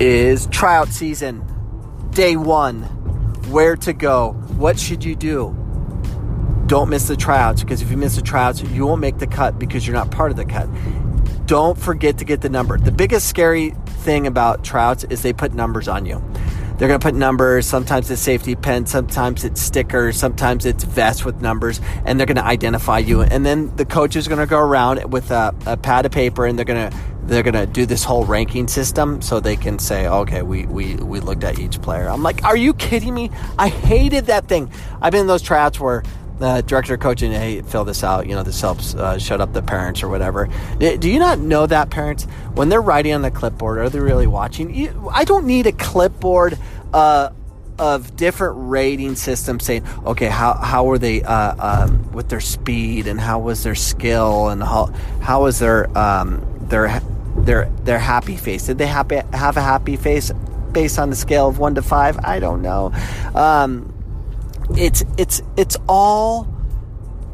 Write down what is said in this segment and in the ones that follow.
is tryout season. Day one. Where to go? What should you do? Don't miss the tryouts because if you miss the tryouts, you won't make the cut because you're not part of the cut. Don't forget to get the number. The biggest scary thing about tryouts is they put numbers on you. They're going to put numbers. Sometimes it's safety pins. Sometimes it's stickers. Sometimes it's vests with numbers, and they're going to identify you. And then the coach is going to go around with a, a pad of paper, and they're going to they're to do this whole ranking system so they can say, okay, we, we, we looked at each player. I'm like, are you kidding me? I hated that thing. I've been in those tryouts where the director of coaching, hey, fill this out. You know, this helps uh, shut up the parents or whatever. Do you not know that parents, when they're writing on the clipboard, are they really watching? I don't need a clipboard uh, of different rating systems saying, okay, how, how were they uh, um, with their speed and how was their skill and how, how was their, um, their, their, their happy face? Did they happy, have a happy face based on the scale of one to five? I don't know. Um, it's it's it's all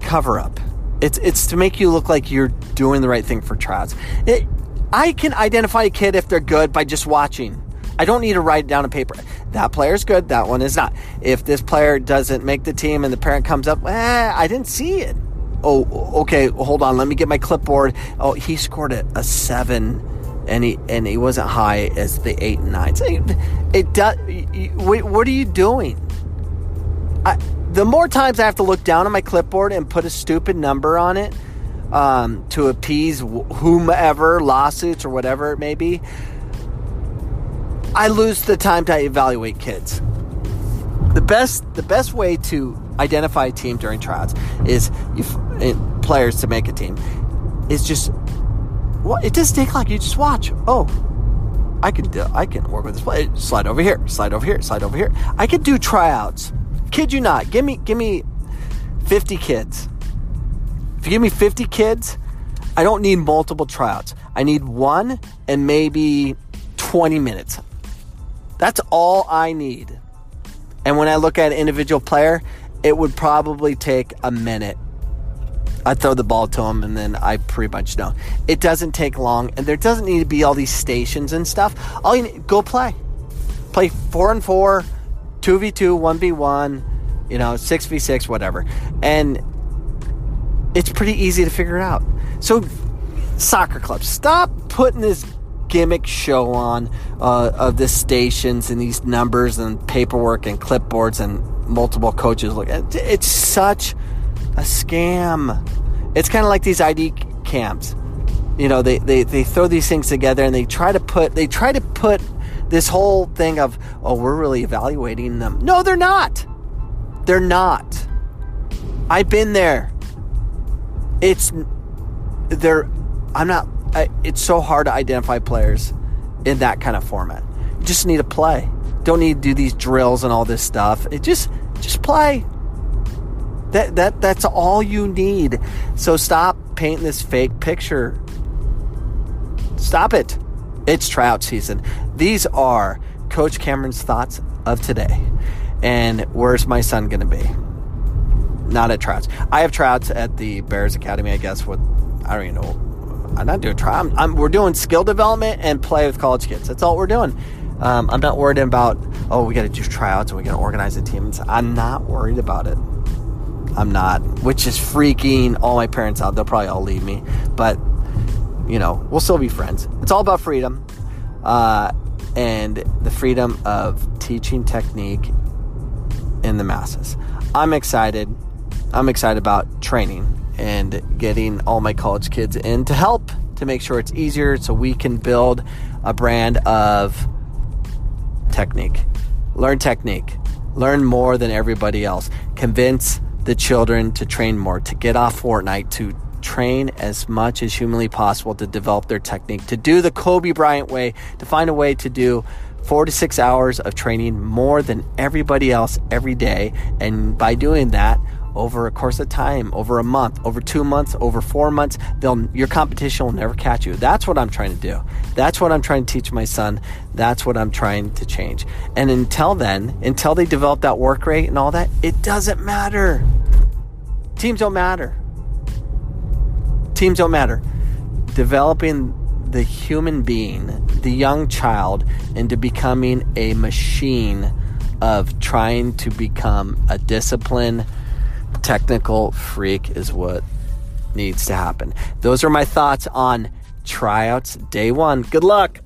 cover up. It's it's to make you look like you're doing the right thing for tryouts. It, I can identify a kid if they're good by just watching. I don't need to write down a paper. That player's good. That one is not. If this player doesn't make the team and the parent comes up, eh, I didn't see it. Oh, okay. Hold on. Let me get my clipboard. Oh, he scored a, a seven and he and he wasn't high as the eight and nine. So it, it does. What are you doing? I, the more times I have to look down on my clipboard and put a stupid number on it um, to appease whomever, lawsuits or whatever it may be, I lose the time to evaluate kids. The best, the best way to identify a team during tryouts is if players to make a team is just well, it does take like you just watch. Oh, I can do, I can work with this play. Slide over here, slide over here, slide over here. I could do tryouts kid you not. Give me give me 50 kids. If you give me 50 kids, I don't need multiple tryouts. I need one and maybe 20 minutes. That's all I need. And when I look at an individual player, it would probably take a minute. I throw the ball to him and then I pretty much know. It doesn't take long and there doesn't need to be all these stations and stuff. All you need, go play. Play 4 and 4 2v2, 1v1, you know, 6v6, whatever. And it's pretty easy to figure it out. So, soccer clubs, stop putting this gimmick show on uh, of the stations and these numbers and paperwork and clipboards and multiple coaches. Look, it's such a scam. It's kind of like these ID camps. You know, they, they, they throw these things together and they try to put they try to put this whole thing of, oh, we're really evaluating them. No, they're not. They're not. I've been there. It's, they're, I'm not, It's so hard to identify players in that kind of format. You just need to play. Don't need to do these drills and all this stuff. It just, just play. That, that, that's all you need. So stop painting this fake picture. Stop it. It's trout season. These are Coach Cameron's thoughts of today. And where's my son going to be? Not at Trouts. I have Trouts at the Bears Academy, I guess, with, I don't even know. I'm not doing trout. I'm, I'm, we're doing skill development and play with college kids. That's all we're doing. Um, I'm not worried about, oh, we got to do tryouts and we got to organize the teams. I'm not worried about it. I'm not, which is freaking all my parents out. They'll probably all leave me. But, you know, we'll still be friends. It's all about freedom uh, and the freedom of teaching technique in the masses. I'm excited. I'm excited about training and getting all my college kids in to help to make sure it's easier so we can build a brand of technique. Learn technique. Learn more than everybody else. Convince the children to train more, to get off Fortnite, to train as much as humanly possible to develop their technique, to do the Kobe Bryant way, to find a way to do four to six hours of training more than everybody else every day. And by doing that, over a course of time, over a month, over two months, over four months, they'll, your competition will never catch you. That's what I'm trying to do. That's what I'm trying to teach my son. That's what I'm trying to change. And until then, until they develop that work rate and all that, it doesn't matter. Teams don't matter. Teams don't matter. Developing the human being, the young child, into becoming a machine of trying to become a disciplined, technical freak is what needs to happen. Those are my thoughts on tryouts day one. Good luck.